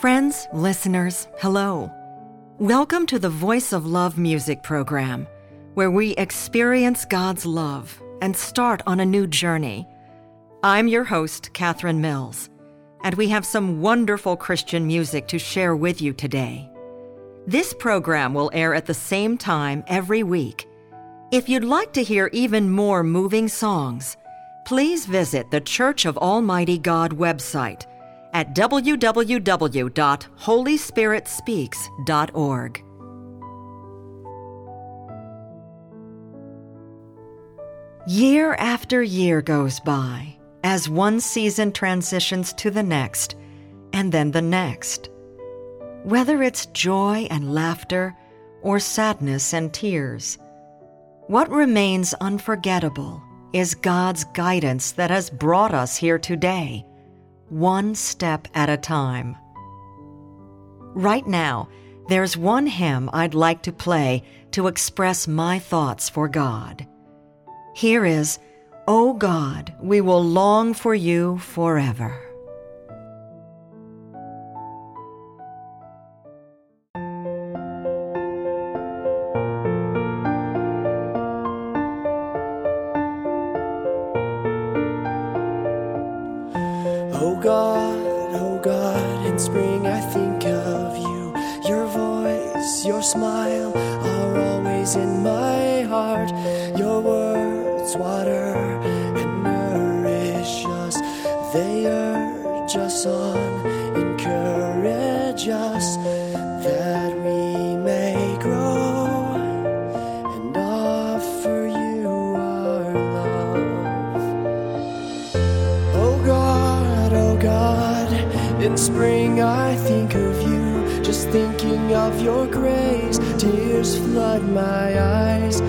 Friends, listeners, hello. Welcome to the Voice of Love music program, where we experience God's love and start on a new journey. I'm your host, Catherine Mills, and we have some wonderful Christian music to share with you today. This program will air at the same time every week. If you'd like to hear even more moving songs, please visit the Church of Almighty God website at www.holyspiritspeaks.org. Year after year goes by as one season transitions to the next and then the next. Whether it's joy and laughter or sadness and tears, what remains unforgettable is God's guidance that has brought us here today, one step at a time. Right now, there's one hymn I'd like to play to express my thoughts for God. Here is, O God, we will long for you forever. In spring I think of you. Just thinking of your grace, tears flood my eyes.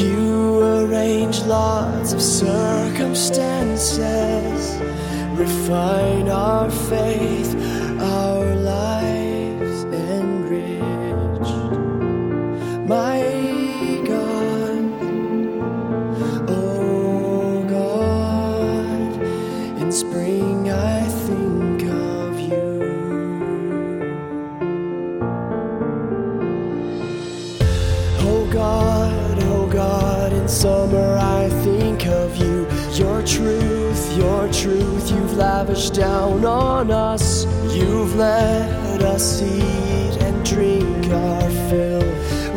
You arrange lots of circumstances, refine our faith, lavished down on us. You've let us eat and drink our fill.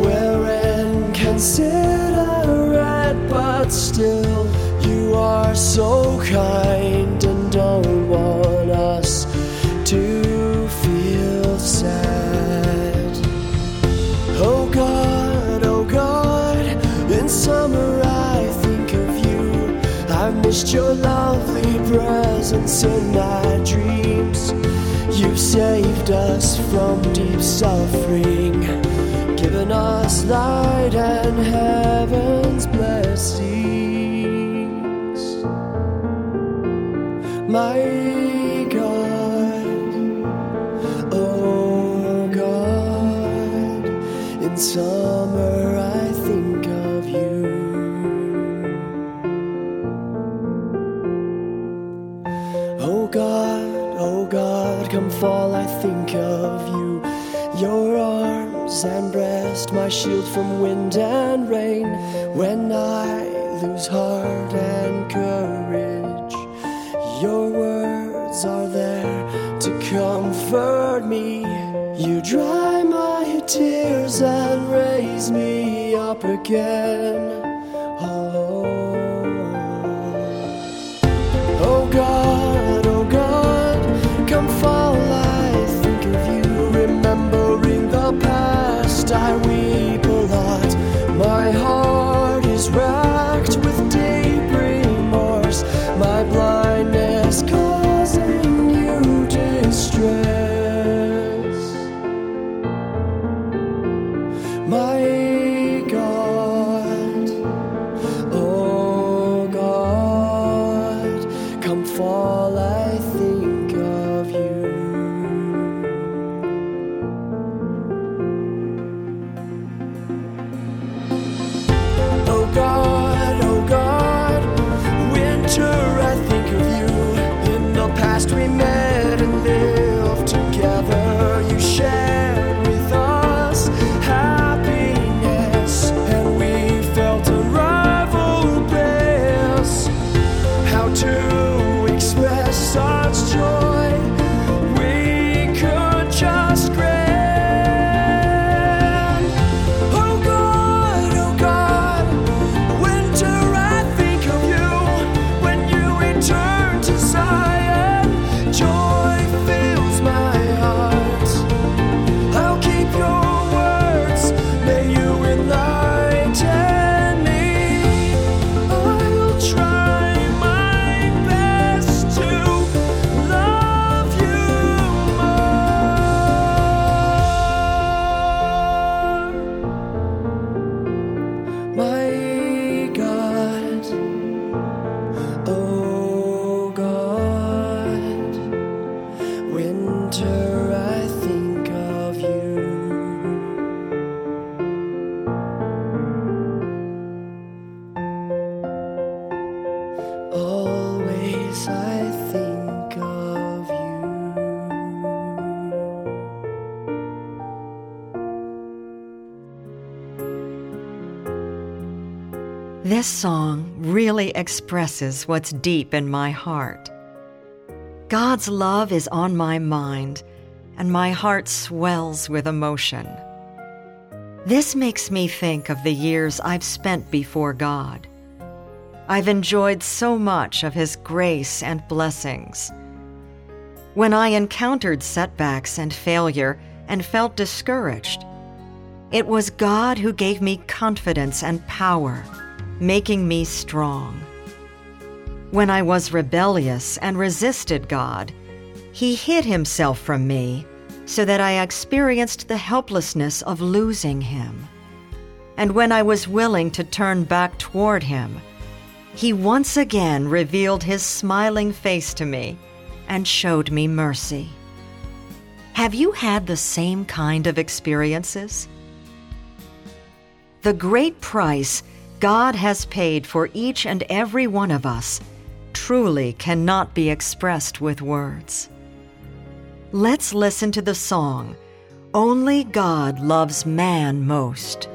We're inconsiderate, but still, you are so kind and don't want us to feel sad. Oh God, oh God, in summer I think of you. I've missed your lovely presence in my dreams. You've saved us from deep suffering, given us light and heaven's blessings. My God, oh God, in summer come fall, I think of you. Your arms and breast, my shield from wind and rain. When I lose heart and courage, your words are there to comfort me. You dry my tears and raise me up again. This song really expresses what's deep in my heart. God's love is on my mind, and my heart swells with emotion. This makes me think of the years I've spent before God. I've enjoyed so much of His grace and blessings. When I encountered setbacks and failure and felt discouraged, it was God who gave me confidence and power making me strong. When I was rebellious and resisted God, He hid Himself from me so that I experienced the helplessness of losing Him. And when I was willing to turn back toward Him, He once again revealed His smiling face to me and showed me mercy. Have you had the same kind of experiences? The great price God has paid for each and every one of us truly cannot be expressed with words. Let's listen to the song, Only God Loves Man Most.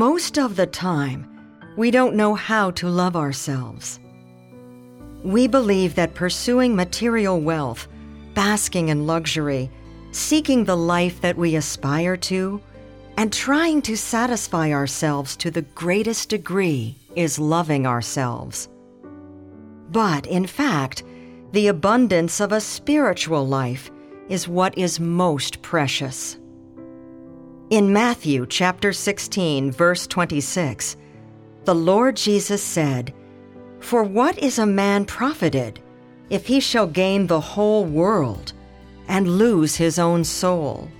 Most of the time, we don't know how to love ourselves. We believe that pursuing material wealth, basking in luxury, seeking the life that we aspire to, and trying to satisfy ourselves to the greatest degree is loving ourselves. But in fact, the abundance of a spiritual life is what is most precious. In Matthew chapter 16, verse 26, the Lord Jesus said, For what is a man profited if he shall gain the whole world and lose his own soul?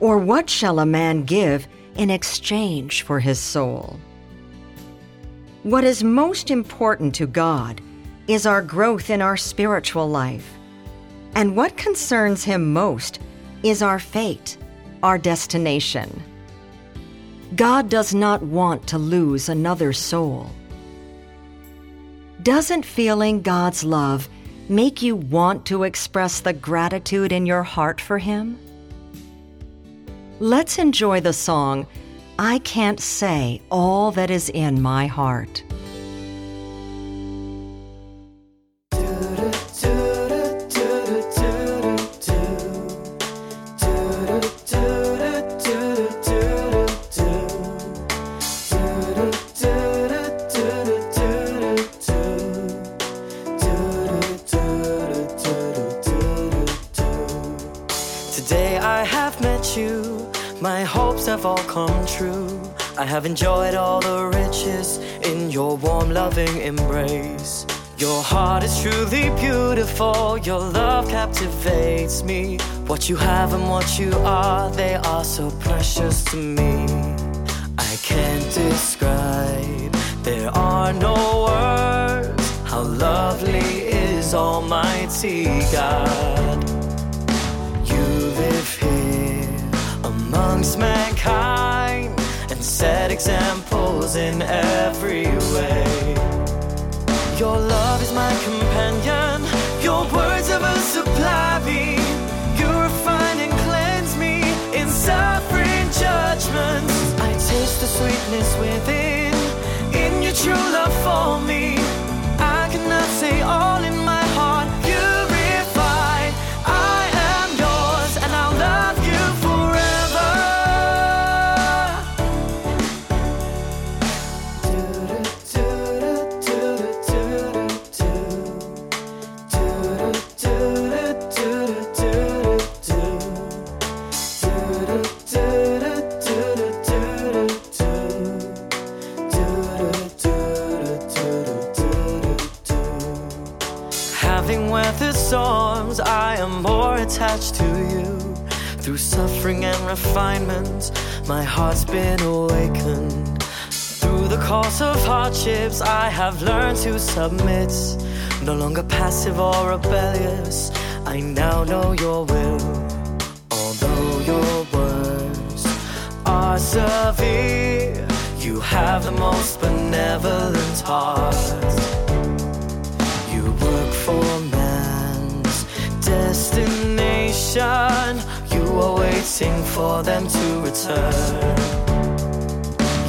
Or what shall a man give in exchange for his soul? What is most important to God is our growth in our spiritual life. And what concerns him most is our fate our destination. God does not want to lose another soul. Doesn't feeling God's love make you want to express the gratitude in your heart for Him? Let's enjoy the song, I Can't Say All That Is in My Heart. I have enjoyed all the riches in your warm, loving embrace. Your heart is truly beautiful, your love captivates me. What you have and what you are, they are so precious to me. I can't describe, there are no words. How lovely is Almighty God. You live here amongst men set examples in every way. Your love is my companion, your words ever supply me. You refine and cleanse me in suffering judgments. I taste the sweetness within, in your true love for me. I cannot say all in suffering and refinement, my heart's been awakened. Through the course of hardships, I have learned to submit. No longer passive or rebellious, I now know your will. Although your words are severe, you have the most benevolent heart. You work for man's destination. Are waiting for them to return.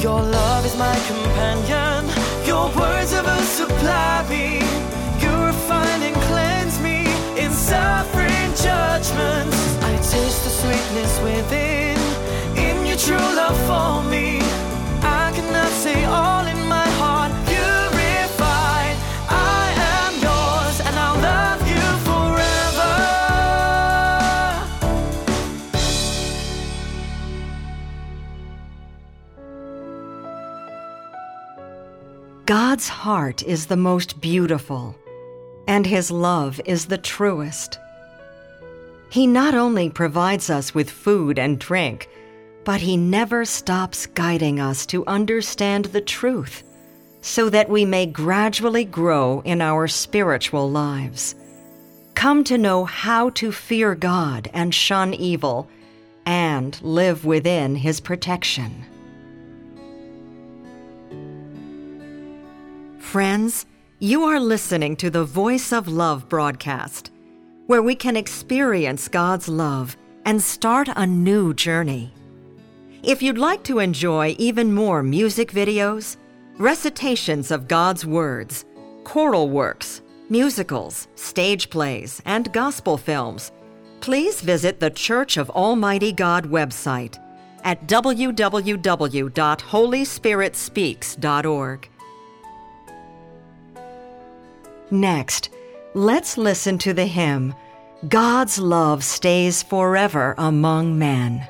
Your love is my companion. Your words ever supply me. God's heart is the most beautiful, and His love is the truest. He not only provides us with food and drink, but He never stops guiding us to understand the truth so that we may gradually grow in our spiritual lives. Come to know how to fear God and shun evil, and live within His protection. Friends, you are listening to the Voice of Love broadcast, where we can experience God's love and start a new journey. If you'd like to enjoy even more music videos, recitations of God's words, choral works, musicals, stage plays, and gospel films, please visit the Church of Almighty God website at www.holyspiritspeaks.org. Next, let's listen to the hymn, God's Love Stays Forever Among Men.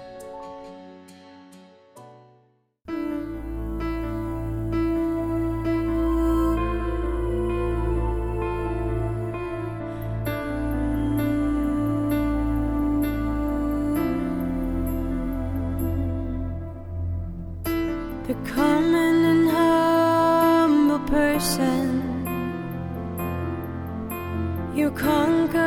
The common and humble person conquer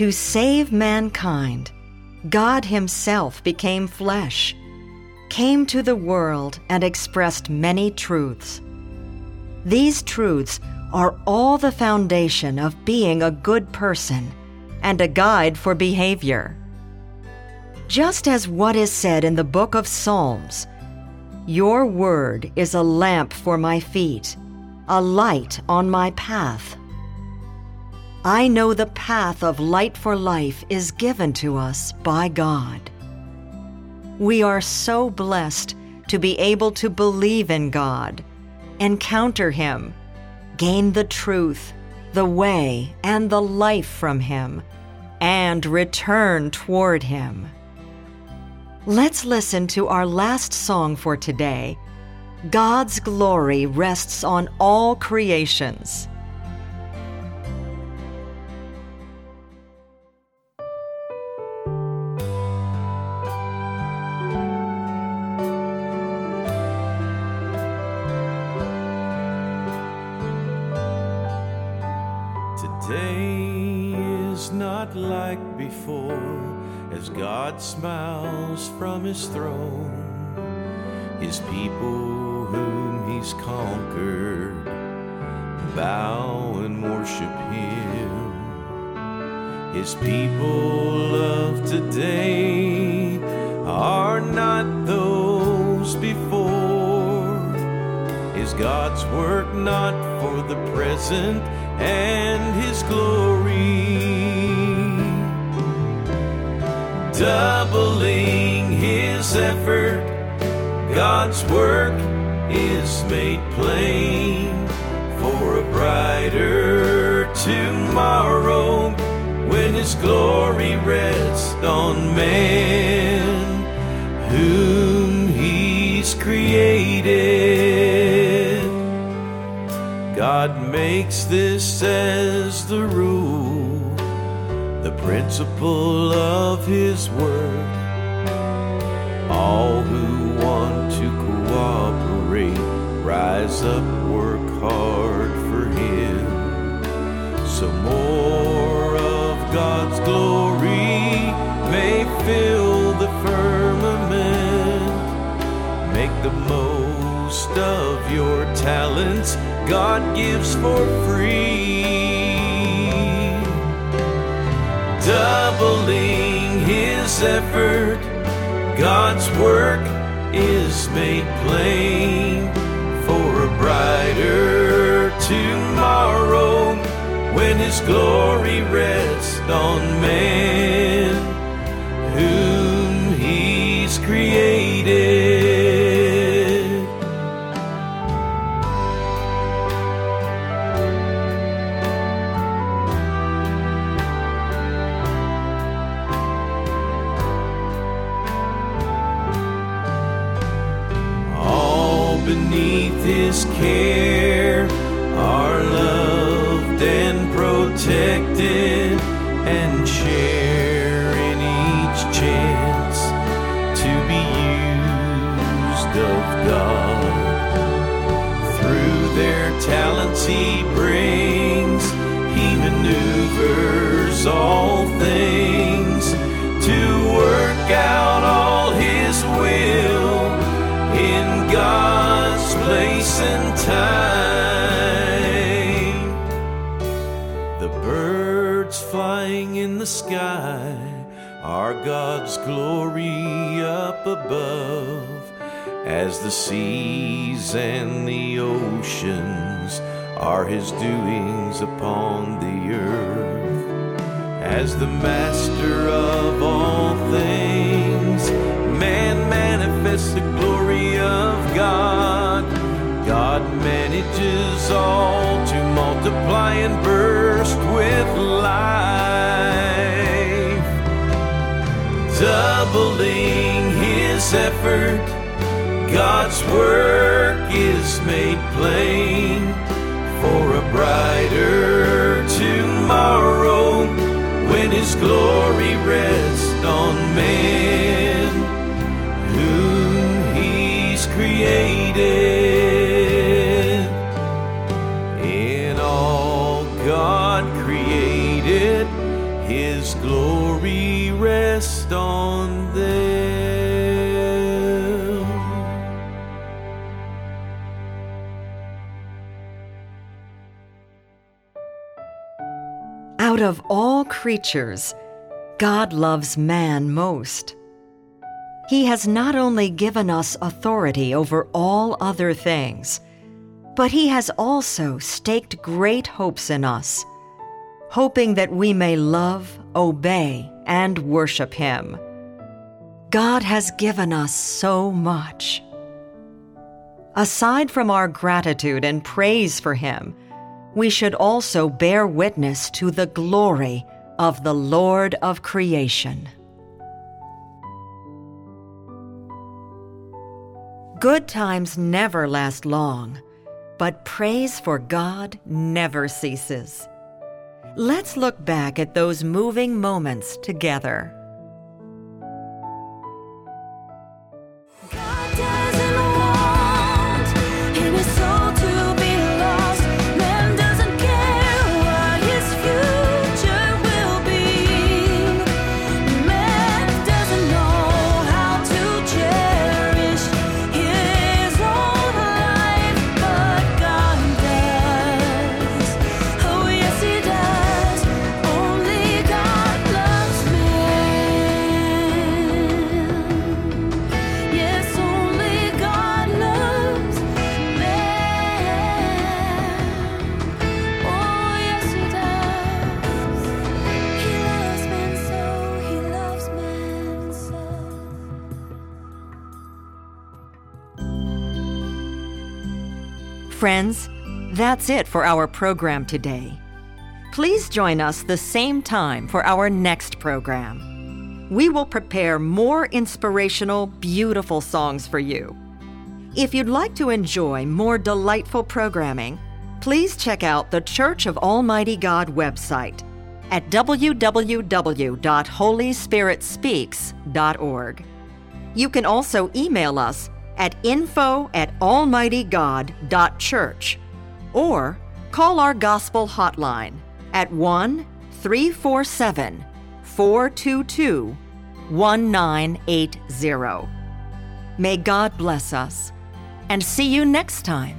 To save mankind, God Himself became flesh, came to the world, and expressed many truths. These truths are all the foundation of being a good person and a guide for behavior. Just as what is said in the book of Psalms Your word is a lamp for my feet, a light on my path. I know the path of light for life is given to us by God. We are so blessed to be able to believe in God, encounter Him, gain the truth, the way, and the life from Him, and return toward Him. Let's listen to our last song for today God's glory rests on all creations. Today is not like before as God smiles from his throne. His people whom he's conquered bow and worship him. His people of today are not those before. Is God's work not for the present and his glory? Doubling his effort, God's work is made plain for a brighter tomorrow when his glory rests on man makes this as the rule, the principle of his work. All who want to cooperate, rise up, work hard for him. So more of God's glory may fill the firmament. Make the most of your talents God gives for free. Doubling his effort, God's work is made plain for a brighter tomorrow when his glory rests on man flying in the sky our God's glory up above, as the seas and the oceans are his doings upon the earth as the master of all things. Man manifests the glory of God. God manages all to multiply and burst with life, doubling his effort. God's work is made plain for a brighter tomorrow when his glory rests on man whom he's created of all creatures, God loves man most. He has not only given us authority over all other things, but He has also staked great hopes in us, hoping that we may love, obey, and worship Him. God has given us so much. Aside from our gratitude and praise for Him, we should also bear witness to the glory of the Lord of creation. Good times never last long, but praise for God never ceases. Let's look back at those moving moments together. Friends, that's it for our program today. Please join us the same time for our next program. We will prepare more inspirational, beautiful songs for you. If you'd like to enjoy more delightful programming, please check out the Church of Almighty God website at www.holyspiritspeaks.org. You can also email us at info at almightygod.church or call our gospel hotline at 1 347 422 1980. May God bless us and see you next time.